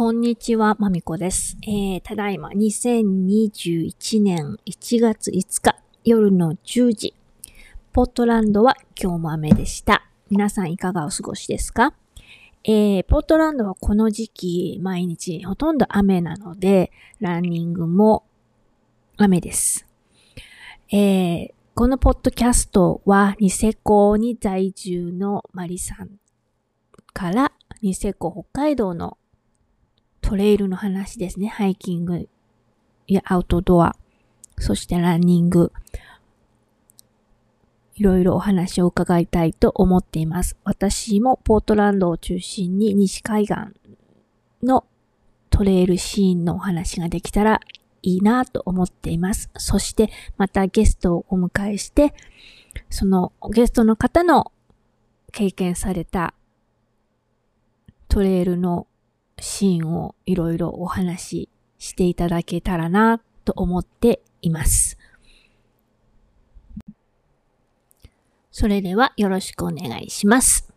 こんにちは、まみこです。えー、ただいま2021年1月5日夜の10時。ポートランドは今日も雨でした。皆さんいかがお過ごしですか？えー、ポートランドはこの時期毎日ほとんど雨なので、ランニングも雨です。えー、このポッドキャストはニセコに在住のマリさんからニセコ北海道のトレイルの話ですね。ハイキングやアウトドア、そしてランニング、いろいろお話を伺いたいと思っています。私もポートランドを中心に西海岸のトレイルシーンのお話ができたらいいなと思っています。そしてまたゲストをお迎えして、そのゲストの方の経験されたトレイルのシーンをいろいろお話ししていただけたらなと思っています。それではよろしくお願いします。